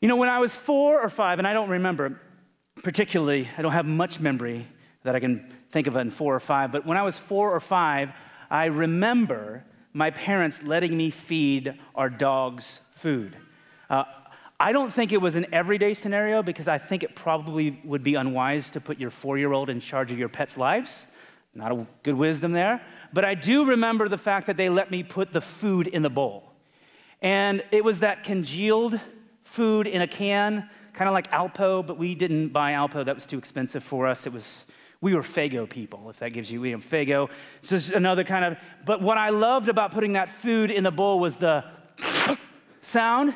You know, when I was four or five, and I don't remember particularly, I don't have much memory that I can think of in four or five, but when I was four or five, I remember my parents letting me feed our dogs food. Uh, I don't think it was an everyday scenario because I think it probably would be unwise to put your four year old in charge of your pet's lives. Not a good wisdom there. But I do remember the fact that they let me put the food in the bowl. And it was that congealed food in a can, kind of like Alpo, but we didn't buy Alpo. That was too expensive for us. It was, we were Faygo people, if that gives you, we Faygo. So it's another kind of, but what I loved about putting that food in the bowl was the sound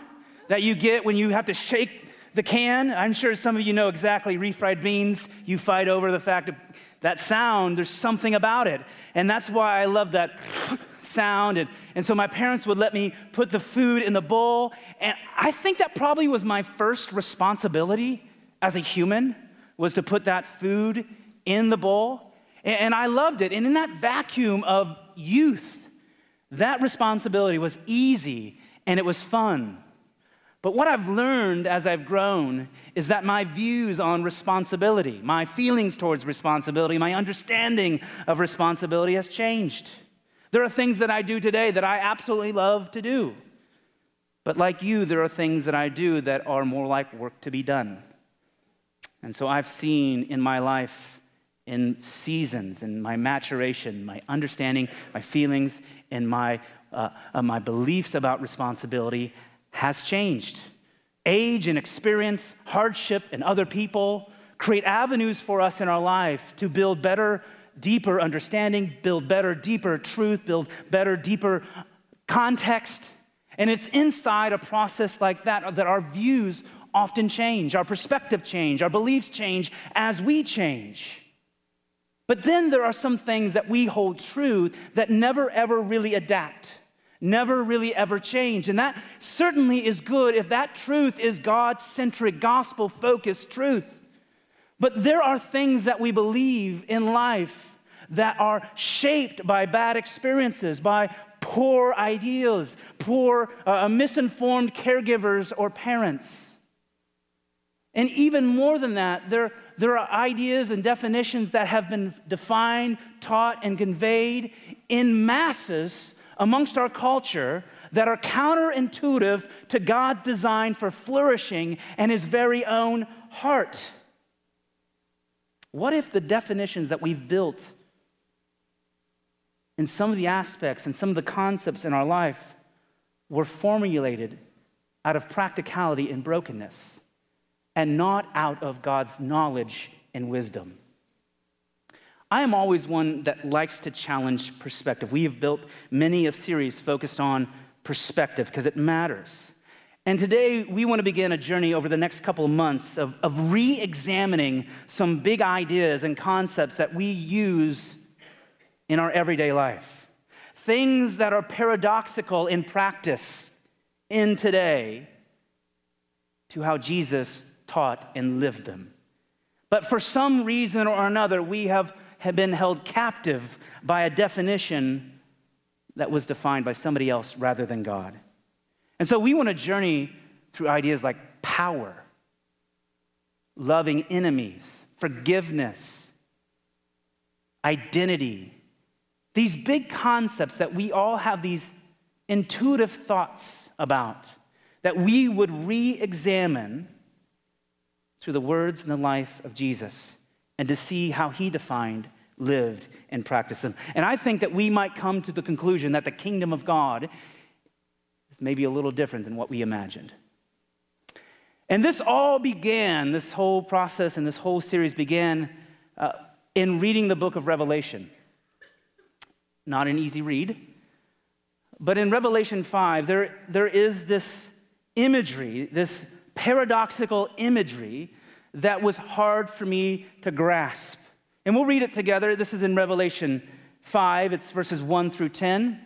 that you get when you have to shake the can. I'm sure some of you know exactly refried beans. You fight over the fact of that sound, there's something about it. And that's why I love that sound. And, and so my parents would let me put the food in the bowl. And I think that probably was my first responsibility as a human was to put that food in the bowl. And, and I loved it. And in that vacuum of youth, that responsibility was easy and it was fun. But what I've learned as I've grown is that my views on responsibility, my feelings towards responsibility, my understanding of responsibility has changed. There are things that I do today that I absolutely love to do. But like you, there are things that I do that are more like work to be done. And so I've seen in my life, in seasons, in my maturation, my understanding, my feelings, and my, uh, uh, my beliefs about responsibility has changed. Age and experience, hardship, and other people create avenues for us in our life to build better, deeper understanding, build better, deeper truth, build better, deeper context. And it's inside a process like that that our views often change, our perspective change, our beliefs change as we change. But then there are some things that we hold true that never ever really adapt never really ever change. And that certainly is good if that truth is God centric, gospel focused truth. But there are things that we believe in life that are shaped by bad experiences, by poor ideals, poor, uh, misinformed caregivers or parents. And even more than that, there, there are ideas and definitions that have been defined, taught, and conveyed in masses amongst our culture that are counterintuitive to God's design for flourishing and His very own heart. What if the definitions that we've built in some of the aspects and some of the concepts in our life were formulated out of practicality and brokenness and not out of God's knowledge and wisdom? I am always one that likes to challenge perspective. We have built many of series focused on perspective because it matters. And today we want to begin a journey over the next couple of months of, of re examining some big ideas and concepts that we use in our everyday life. Things that are paradoxical in practice in today to how Jesus taught and lived them. But for some reason or another, we have have been held captive by a definition that was defined by somebody else rather than God. And so we want to journey through ideas like power, loving enemies, forgiveness, identity. These big concepts that we all have these intuitive thoughts about, that we would re examine through the words and the life of Jesus and to see how he defined lived, and practiced them. And I think that we might come to the conclusion that the kingdom of God is maybe a little different than what we imagined. And this all began, this whole process and this whole series began uh, in reading the book of Revelation. Not an easy read, but in Revelation 5, there, there is this imagery, this paradoxical imagery that was hard for me to grasp. And we'll read it together. This is in Revelation 5, it's verses 1 through 10.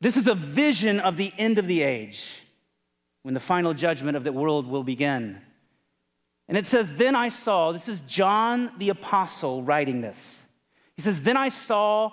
This is a vision of the end of the age when the final judgment of the world will begin. And it says, Then I saw, this is John the Apostle writing this. He says, Then I saw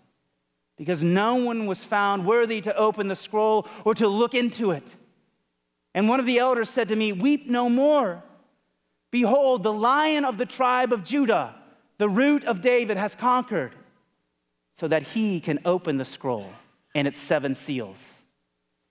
because no one was found worthy to open the scroll or to look into it. And one of the elders said to me, Weep no more. Behold, the lion of the tribe of Judah the root of David has conquered so that he can open the scroll and its seven seals.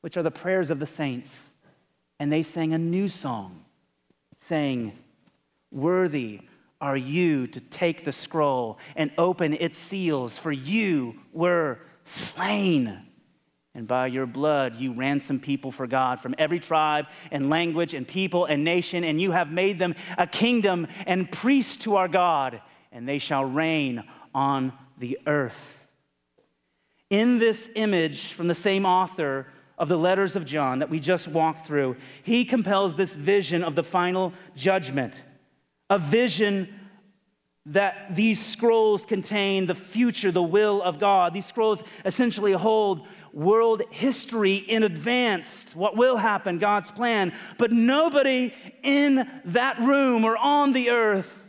which are the prayers of the saints. And they sang a new song, saying, Worthy are you to take the scroll and open its seals, for you were slain and by your blood, you ransom people for God from every tribe and language and people and nation, and you have made them a kingdom and priests to our God, and they shall reign on the earth. In this image from the same author of the letters of John that we just walked through, he compels this vision of the final judgment, a vision that these scrolls contain the future, the will of God. These scrolls essentially hold world history in advance, what will happen, God's plan. But nobody in that room or on the earth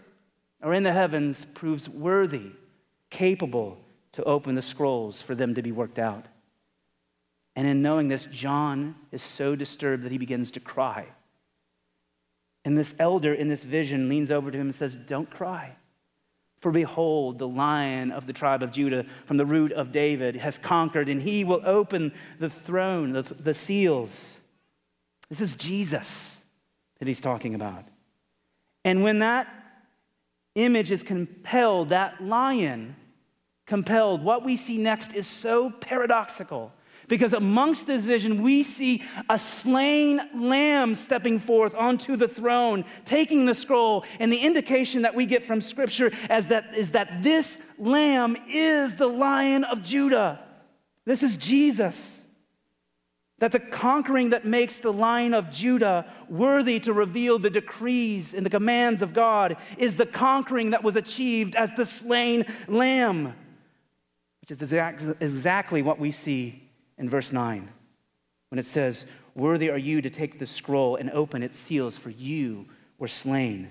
or in the heavens proves worthy, capable to open the scrolls for them to be worked out. And in knowing this, John is so disturbed that he begins to cry. And this elder in this vision leans over to him and says, Don't cry. For behold, the lion of the tribe of Judah from the root of David has conquered, and he will open the throne, the, the seals. This is Jesus that he's talking about. And when that image is compelled, that lion compelled, what we see next is so paradoxical because amongst this vision, we see a slain lamb stepping forth onto the throne, taking the scroll. And the indication that we get from Scripture as that, is that this lamb is the lion of Judah. This is Jesus. That the conquering that makes the lion of Judah worthy to reveal the decrees and the commands of God is the conquering that was achieved as the slain lamb, which is exactly what we see in verse 9 when it says, Worthy are you to take the scroll and open its seals, for you were slain.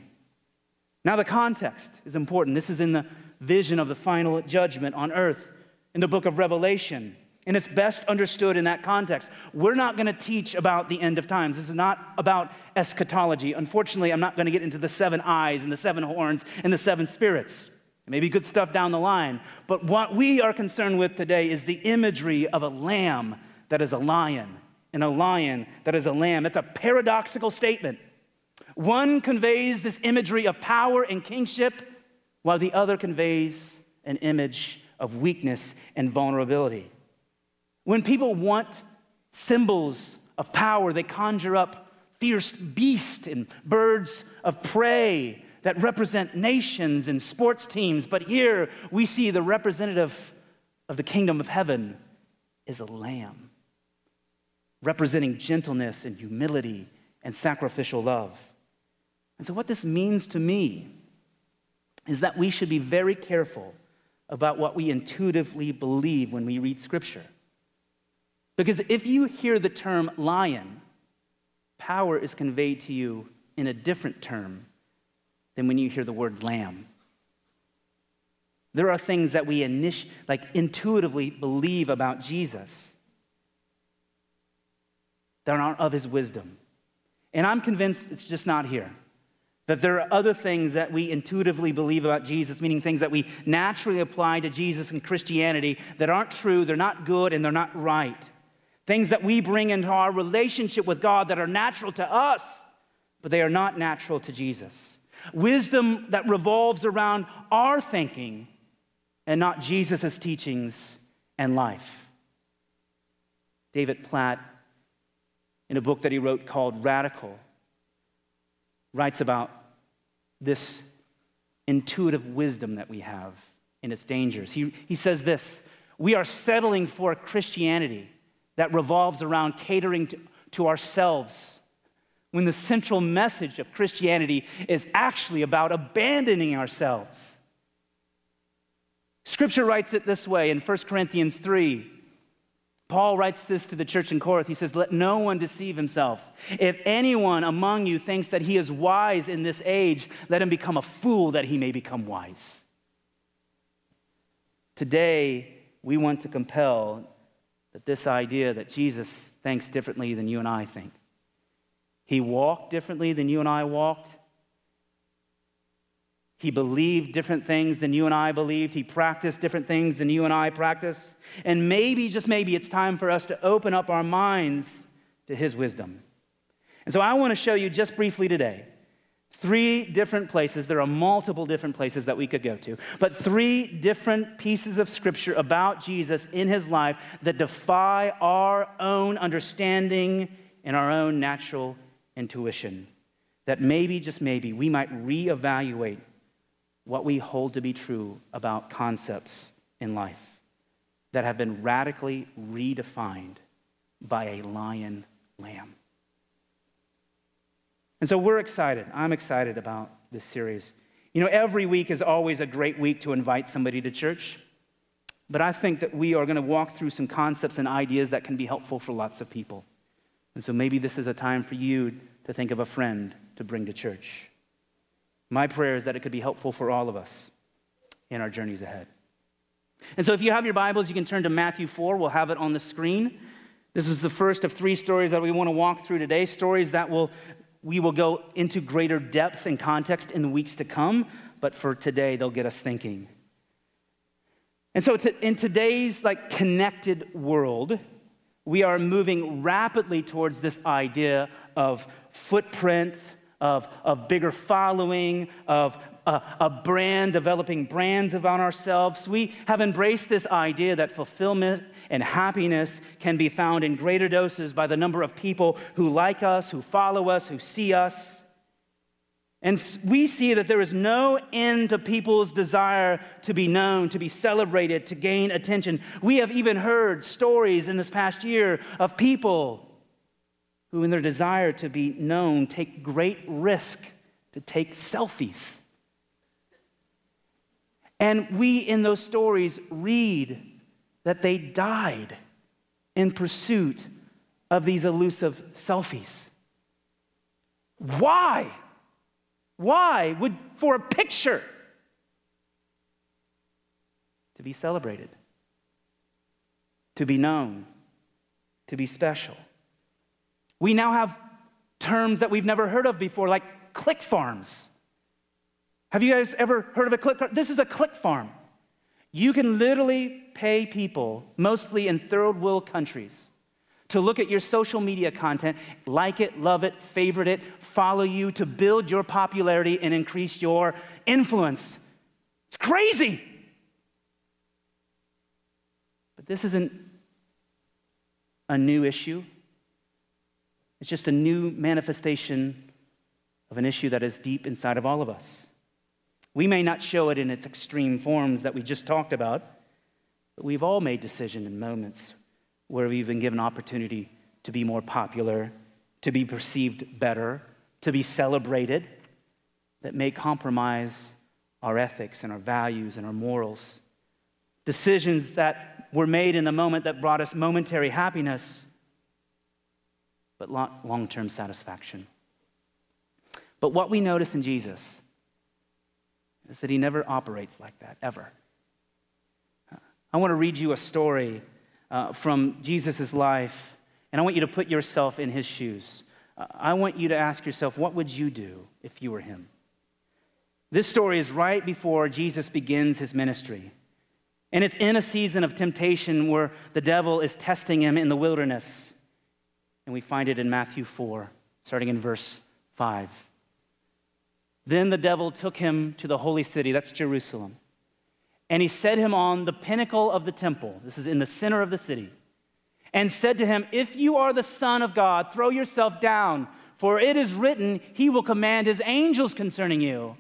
Now, the context is important. This is in the vision of the final judgment on earth in the book of Revelation. And it's best understood in that context. We're not going to teach about the end of times. This is not about eschatology. Unfortunately, I'm not going to get into the seven eyes and the seven horns and the seven spirits. Maybe good stuff down the line. But what we are concerned with today is the imagery of a lamb that is a lion and a lion that is a lamb. It's a paradoxical statement. One conveys this imagery of power and kingship, while the other conveys an image of weakness and vulnerability. When people want symbols of power, they conjure up fierce beasts and birds of prey that represent nations and sports teams, but here we see the representative of the kingdom of heaven is a lamb, representing gentleness and humility and sacrificial love. And so, what this means to me is that we should be very careful about what we intuitively believe when we read Scripture. Because if you hear the term lion, power is conveyed to you in a different term than when you hear the word lamb. There are things that we init- like intuitively believe about Jesus that aren't of his wisdom. And I'm convinced it's just not here. That there are other things that we intuitively believe about Jesus, meaning things that we naturally apply to Jesus and Christianity that aren't true, they're not good, and they're not right. things that we bring into our relationship with God that are natural to us, but they are not natural to Jesus. Wisdom that revolves around our thinking and not Jesus' teachings and life. David Platt, in a book that he wrote called Radical, writes about this intuitive wisdom that we have and its dangers. He, he says this We are settling for a Christianity that revolves around catering to, to ourselves when the central message of Christianity is actually about abandoning ourselves. Scripture writes it this way in 1 Corinthians 3. Paul writes this to the church in Corinth. He says, Let no one deceive himself. If anyone among you thinks that he is wise in this age, let him become a fool that he may become wise. Today, we want to compel that this idea that Jesus thinks differently than you and I think. He walked differently than you and I walked. He believed different things than you and I believed. He practiced different things than you and I practice. And maybe, just maybe, it's time for us to open up our minds to His wisdom. And so I want to show you just briefly today three different places. There are multiple different places that we could go to, but three different pieces of scripture about Jesus in his life that defy our own understanding and our own natural intuition. That maybe, just maybe, we might reevaluate what we hold to be true about concepts in life that have been radically redefined by a lion lamb. And so we're excited. I'm excited about this series. You know, every week is always a great week to invite somebody to church. But I think that we are going to walk through some concepts and ideas that can be helpful for lots of people. And so maybe this is a time for you to think of a friend to bring to church. My prayer is that it could be helpful for all of us in our journeys ahead. And so if you have your Bibles, you can turn to Matthew 4. We'll have it on the screen. This is the first of three stories that we want to walk through today, stories that will we will go into greater depth and context in the weeks to come, but for today, they'll get us thinking. And so, in today's like connected world, we are moving rapidly towards this idea of footprint, of, of bigger following, of a, a brand, developing brands about ourselves. We have embraced this idea that fulfillment and happiness can be found in greater doses by the number of people who like us, who follow us, who see us. And we see that there is no end to people's desire to be known, to be celebrated, to gain attention. We have even heard stories in this past year of people who, in their desire to be known, take great risk to take selfies. And we, in those stories, read that they died in pursuit of these elusive selfies. Why? Why would, for a picture, to be celebrated, to be known, to be special? We now have terms that we've never heard of before, like click farms. Have you guys ever heard of a click farm? This is a click farm. You can literally pay people, mostly in third world countries, to look at your social media content, like it, love it, favorite it, follow you, to build your popularity and increase your influence. It's crazy. But this isn't a new issue, it's just a new manifestation of an issue that is deep inside of all of us. We may not show it in its extreme forms that we just talked about, but we've all made decisions in moments where we've been given opportunity to be more popular, to be perceived better, to be celebrated, that may compromise our ethics and our values and our morals. Decisions that were made in the moment that brought us momentary happiness, but long term satisfaction. But what we notice in Jesus is that he never operates like that, ever. I want to read you a story uh, from Jesus' life, and I want you to put yourself in his shoes. Uh, I want you to ask yourself, what would you do if you were him? This story is right before Jesus begins his ministry. And it's in a season of temptation where the devil is testing him in the wilderness. And we find it in Matthew 4, starting in verse 5. Then the devil took him to the holy city, that's Jerusalem, and he set him on the pinnacle of the temple. This is in the center of the city. And said to him, If you are the Son of God, throw yourself down, for it is written, He will command His angels concerning you,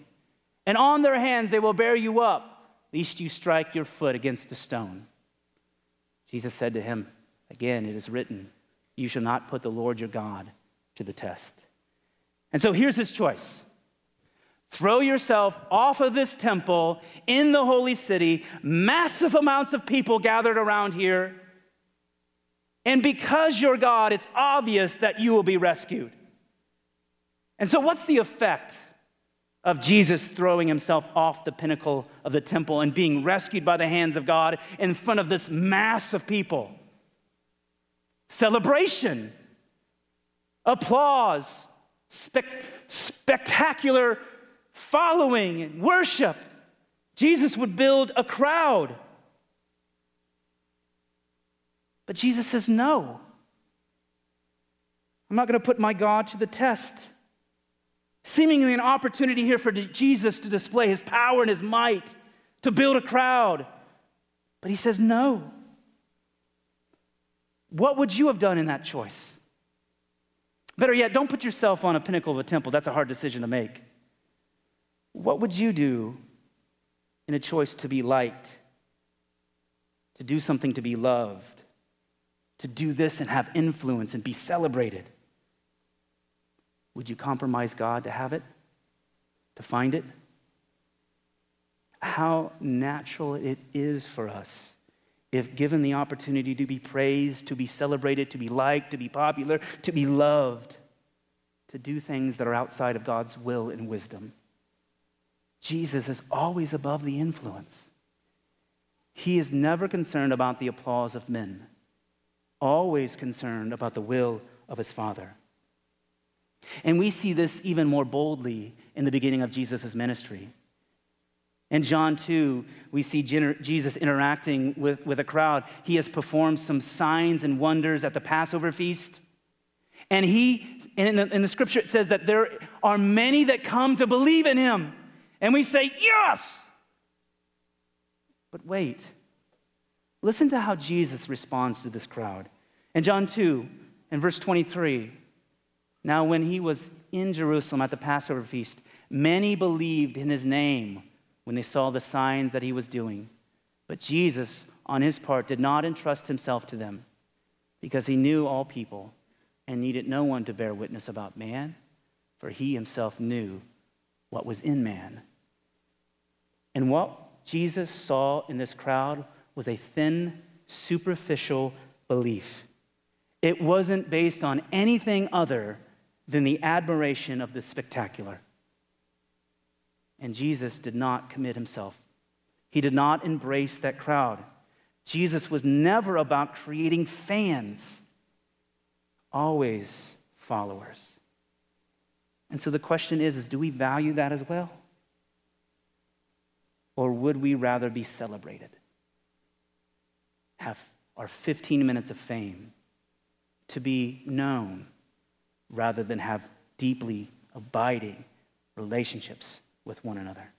and on their hands they will bear you up, lest you strike your foot against a stone. Jesus said to him, Again, it is written, You shall not put the Lord your God to the test. And so here's his choice Throw yourself off of this temple in the holy city, massive amounts of people gathered around here. And because you're God, it's obvious that you will be rescued. And so, what's the effect of Jesus throwing himself off the pinnacle of the temple and being rescued by the hands of God in front of this mass of people? Celebration, applause, spe- spectacular following and worship. Jesus would build a crowd. But Jesus says, No. I'm not going to put my God to the test. Seemingly an opportunity here for Jesus to display his power and his might, to build a crowd. But he says, No. What would you have done in that choice? Better yet, don't put yourself on a pinnacle of a temple. That's a hard decision to make. What would you do in a choice to be liked, to do something to be loved, to do this and have influence and be celebrated? Would you compromise God to have it, to find it? How natural it is for us if given the opportunity to be praised, to be celebrated, to be liked, to be popular, to be loved, to do things that are outside of God's will and wisdom. Jesus is always above the influence. He is never concerned about the applause of men, always concerned about the will of his Father. And we see this even more boldly in the beginning of Jesus' ministry. In John 2, we see Jesus interacting with, with a crowd. He has performed some signs and wonders at the Passover feast. And he, in the, in the scripture, it says that there are many that come to believe in him. And we say, Yes! But wait. Listen to how Jesus responds to this crowd. In John 2, in verse 23, now when he was in Jerusalem at the Passover feast, many believed in his name when they saw the signs that he was doing. But Jesus, on his part, did not entrust himself to them because he knew all people and needed no one to bear witness about man, for he himself knew what was in man. And what Jesus saw in this crowd was a thin, superficial belief. It wasn't based on anything other than the admiration of the spectacular. And Jesus did not commit himself, he did not embrace that crowd. Jesus was never about creating fans, always followers. And so the question is, is do we value that as well? Or would we rather be celebrated? Have our 15 minutes of fame to be known rather than have deeply abiding relationships with one another.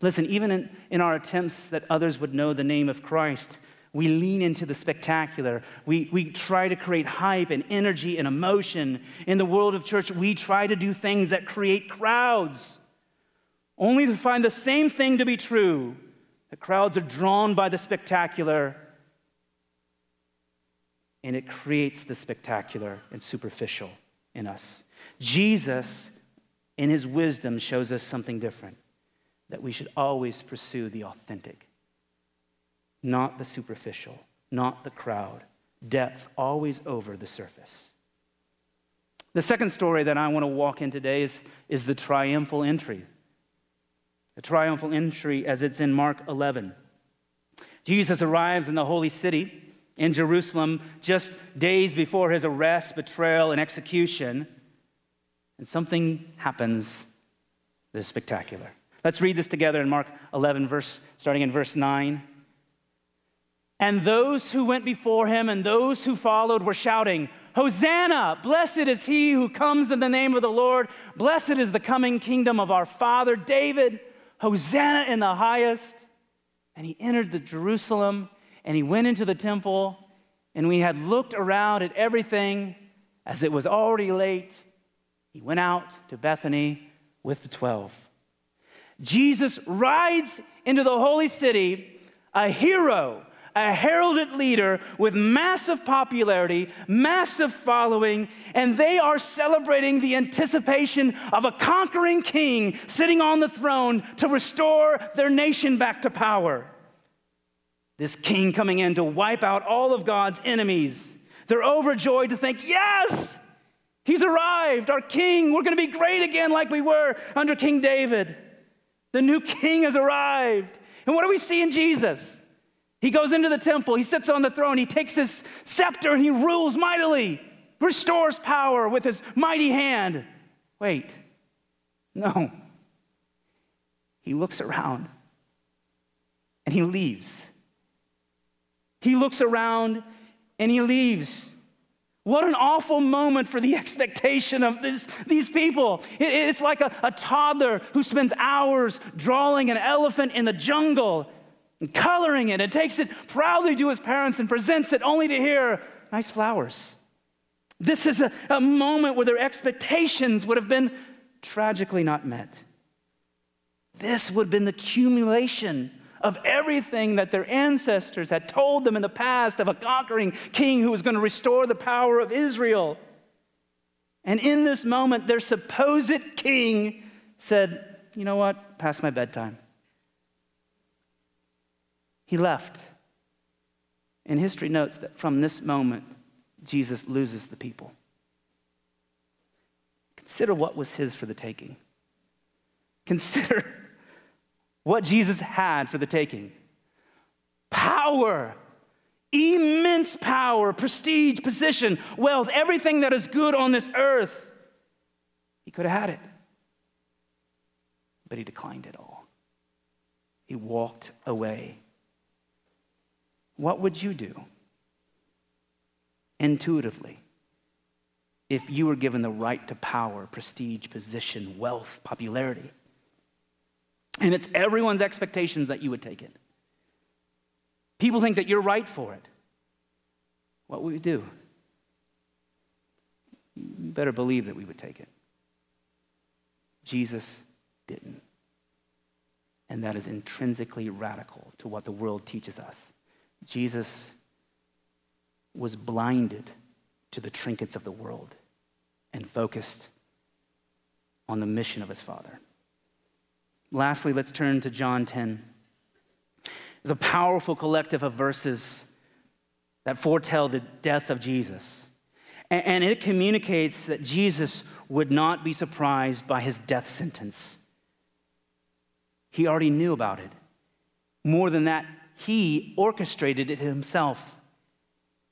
Listen, even in, in our attempts that others would know the name of Christ, we lean into the spectacular. We, we try to create hype and energy and emotion. In the world of church, we try to do things that create crowds only to find the same thing to be true. The crowds are drawn by the spectacular, and it creates the spectacular and superficial in us. Jesus, in his wisdom, shows us something different that we should always pursue the authentic, not the superficial, not the crowd. Depth always over the surface. The second story that I want to walk in today is, is the triumphal entry the triumphal entry as it's in Mark 11. Jesus arrives in the holy city in Jerusalem just days before his arrest, betrayal, and execution, and something happens that is spectacular. Let's read this together in Mark 11, verse, starting in verse 9. And those who went before him and those who followed were shouting, Hosanna! Blessed is he who comes in the name of the Lord. Blessed is the coming kingdom of our father David. Hosanna in the highest. And he entered the Jerusalem and he went into the temple. And we had looked around at everything as it was already late. He went out to Bethany with the twelve. Jesus rides into the holy city, a hero a heralded leader with massive popularity, massive following, and they are celebrating the anticipation of a conquering king sitting on the throne to restore their nation back to power. This king coming in to wipe out all of God's enemies. They're overjoyed to think, yes, he's arrived, our king. We're going to be great again like we were under King David. The new king has arrived. And what do we see in Jesus? He goes into the temple, he sits on the throne, he takes his scepter and he rules mightily, restores power with his mighty hand. Wait, no. He looks around and he leaves. He looks around and he leaves. What an awful moment for the expectation of this, these people. It, it's like a, a toddler who spends hours drawing an elephant in the jungle and coloring it and takes it proudly to his parents and presents it only to hear nice flowers. This is a, a moment where their expectations would have been tragically not met. This would have been the accumulation of everything that their ancestors had told them in the past of a conquering king who was going to restore the power of Israel. And in this moment, their supposed king said, You know what? Past my bedtime. He left. And history notes that from this moment, Jesus loses the people. Consider what was his for the taking. Consider what Jesus had for the taking power, immense power, prestige, position, wealth, everything that is good on this earth. He could have had it, but he declined it all. He walked away what would you do intuitively if you were given the right to power, prestige, position, wealth, popularity? And it's everyone's expectations that you would take it. People think that you're right for it. What would we do? You better believe that we would take it. Jesus didn't. And that is intrinsically radical to what the world teaches us. Jesus was blinded to the trinkets of the world and focused on the mission of his Father. Lastly, let's turn to John 10. It's a powerful collective of verses that foretell the death of Jesus. And it communicates that Jesus would not be surprised by his death sentence. He already knew about it. More than that, he orchestrated it himself.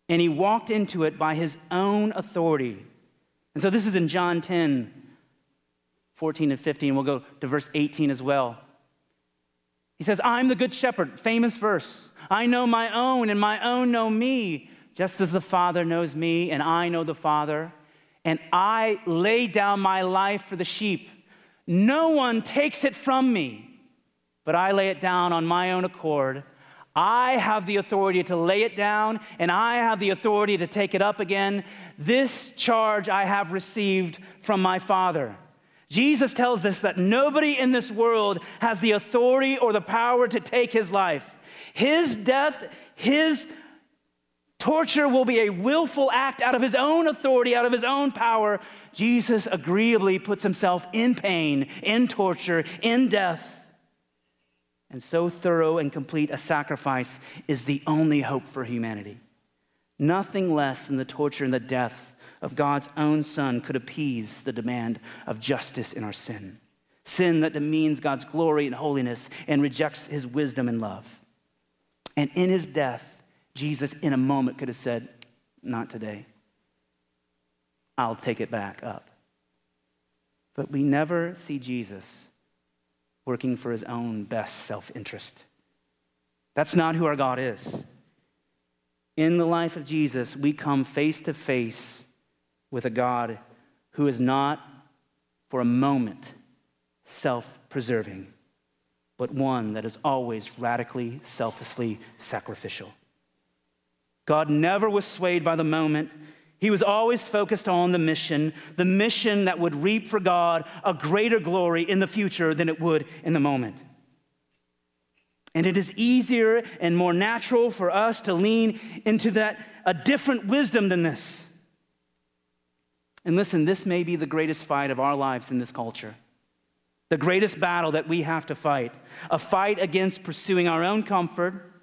And he walked into it by his own authority. And so this is in John 10, 14 and 15. We'll go to verse 18 as well. He says, I'm the good shepherd, famous verse. I know my own, and my own know me, just as the Father knows me, and I know the Father. And I lay down my life for the sheep. No one takes it from me, but I lay it down on my own accord. I have the authority to lay it down, and I have the authority to take it up again. This charge I have received from my Father. Jesus tells us that nobody in this world has the authority or the power to take his life. His death, his torture will be a willful act out of his own authority, out of his own power. Jesus agreeably puts himself in pain, in torture, in death and so thorough and complete a sacrifice is the only hope for humanity. Nothing less than the torture and the death of God's own Son could appease the demand of justice in our sin. Sin that demeans God's glory and holiness and rejects his wisdom and love. And in his death, Jesus, in a moment, could have said, Not today. I'll take it back up. But we never see Jesus working for his own best self interest. That's not who our God is. in the life of Jesus, we come face to face with a God who is not for a moment self preserving, but one that is always radically, selflessly sacrificial. God never was swayed by the moment. He was always focused on the mission, the mission that would reap for God a greater glory in the future than it would in the moment. And it is easier and more natural for us to lean into that a different wisdom than this. And listen, this may be the greatest fight of our lives in this culture. The greatest battle that we have to fight. A fight against pursuing our own comfort,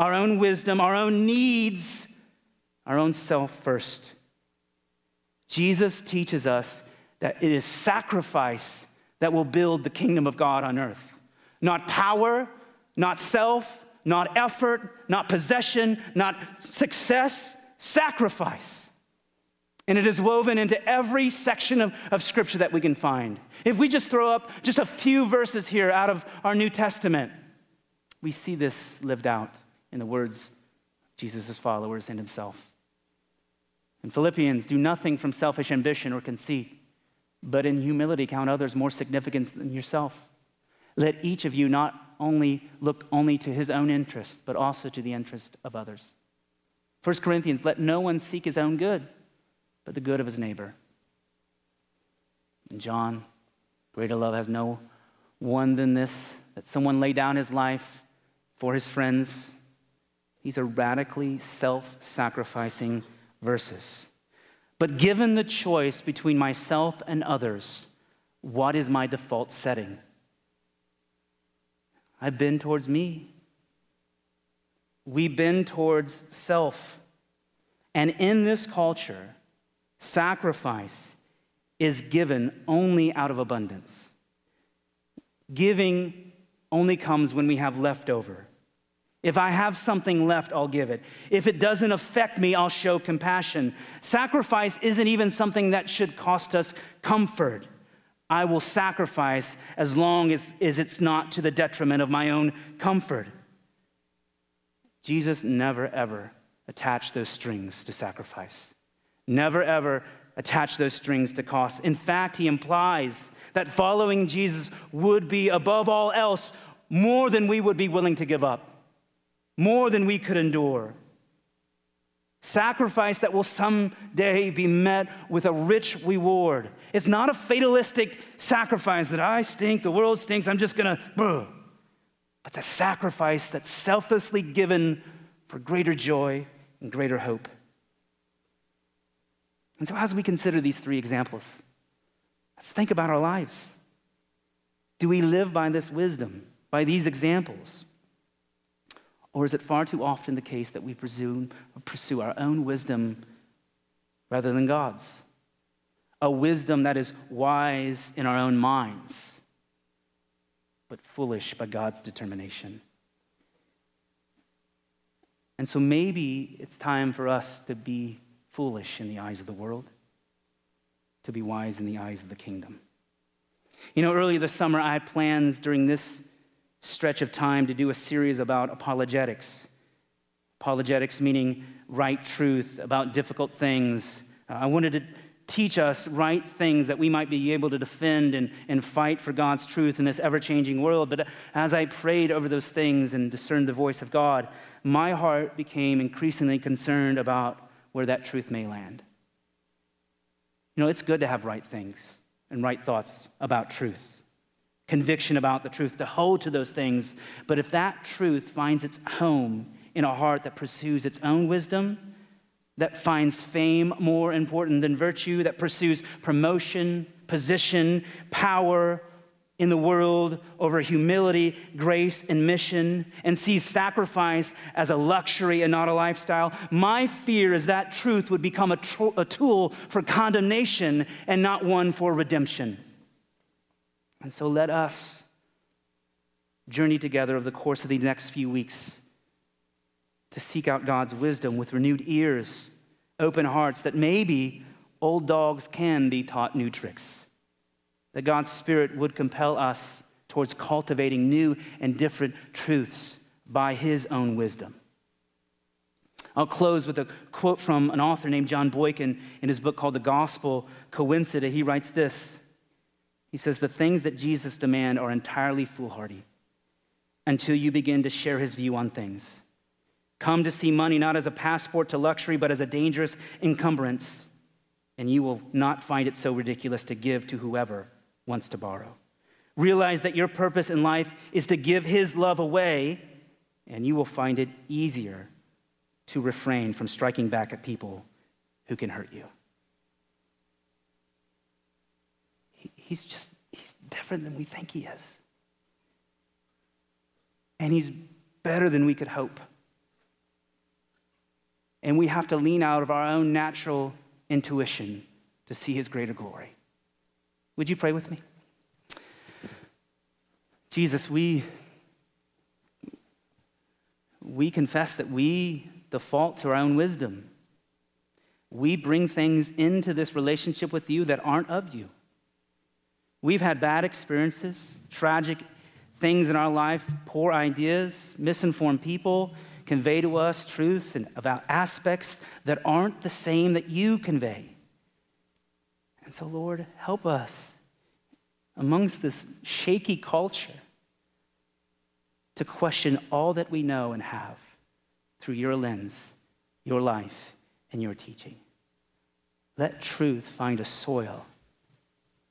our own wisdom, our own needs, our own self first. Jesus teaches us that it is sacrifice that will build the kingdom of God on earth. Not power, not self, not effort, not possession, not success, sacrifice. And it is woven into every section of, of scripture that we can find. If we just throw up just a few verses here out of our New Testament, we see this lived out in the words of Jesus' followers and himself. In Philippians, do nothing from selfish ambition or conceit, but in humility count others more significant than yourself. Let each of you not only look only to his own interest, but also to the interest of others. 1 Corinthians, let no one seek his own good, but the good of his neighbor. And John, greater love has no one than this, that someone lay down his life for his friends. He's a radically self sacrificing verses. But given the choice between myself and others, what is my default setting? I bend towards me. We bend towards self. And in this culture, sacrifice is given only out of abundance. Giving only comes when we have leftover. If I have something left, I'll give it. If it doesn't affect me, I'll show compassion. Sacrifice isn't even something that should cost us comfort. I will sacrifice as long as, as it's not to the detriment of my own comfort. Jesus never, ever attached those strings to sacrifice, never, ever attached those strings to cost. In fact, he implies that following Jesus would be, above all else, more than we would be willing to give up, more than we could endure. Sacrifice that will someday be met with a rich reward. It's not a fatalistic sacrifice that I stink, the world stinks, I'm just gonna, but it's a sacrifice that's selflessly given for greater joy and greater hope. And so, as we consider these three examples, let's think about our lives. Do we live by this wisdom, by these examples? Or is it far too often the case that we presume pursue our own wisdom rather than God's? A wisdom that is wise in our own minds, but foolish by God's determination. And so maybe it's time for us to be foolish in the eyes of the world, to be wise in the eyes of the kingdom. You know, earlier this summer, I had plans during this stretch of time to do a series about apologetics. Apologetics meaning right truth about difficult things. Uh, I wanted to teach us right things that we might be able to defend and, and fight for God's truth in this ever changing world. But as I prayed over those things and discerned the voice of God, my heart became increasingly concerned about where that truth may land. You know, it's good to have right things and right thoughts about truth conviction about the truth, to hold to those things. But if that truth finds its home in a heart that pursues its own wisdom, that finds fame more important than virtue, that pursues promotion, position, power in the world over humility, grace, and mission, and sees sacrifice as a luxury and not a lifestyle, my fear is that truth would become a, tr- a tool for condemnation and not one for redemption. And so let us journey together over the course of the next few weeks to seek out God's wisdom with renewed ears, open hearts, that maybe old dogs can be taught new tricks. That God's Spirit would compel us towards cultivating new and different truths by His own wisdom. I'll close with a quote from an author named John Boykin in his book called The Gospel Coincident. He writes this He says, The things that Jesus demands are entirely foolhardy until you begin to share his view on things. Come to see money not as a passport to luxury, but as a dangerous encumbrance, and you will not find it so ridiculous to give to whoever wants to borrow. Realize that your purpose in life is to give his love away, and you will find it easier to refrain from striking back at people who can hurt you. He's just, he's different than we think he is. And he's better than we could hope. And we have to lean out of our own natural intuition to see his greater glory. Would you pray with me? Jesus, we, we confess that we default to our own wisdom. We bring things into this relationship with you that aren't of you. We've had bad experiences, tragic things in our life, poor ideas, misinformed people convey to us truths and about aspects that aren't the same that you convey. And so, Lord, help us amongst this shaky culture to question all that we know and have through your lens, your life, and your teaching. Let truth find a soil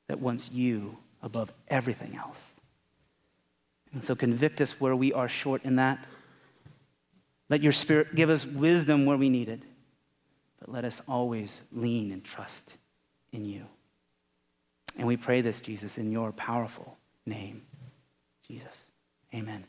that wants you above everything else. And so convict us where we are short in that. Let your spirit give us wisdom where we need it. But let us always lean and trust in you. And we pray this, Jesus, in your powerful name, Jesus. Amen.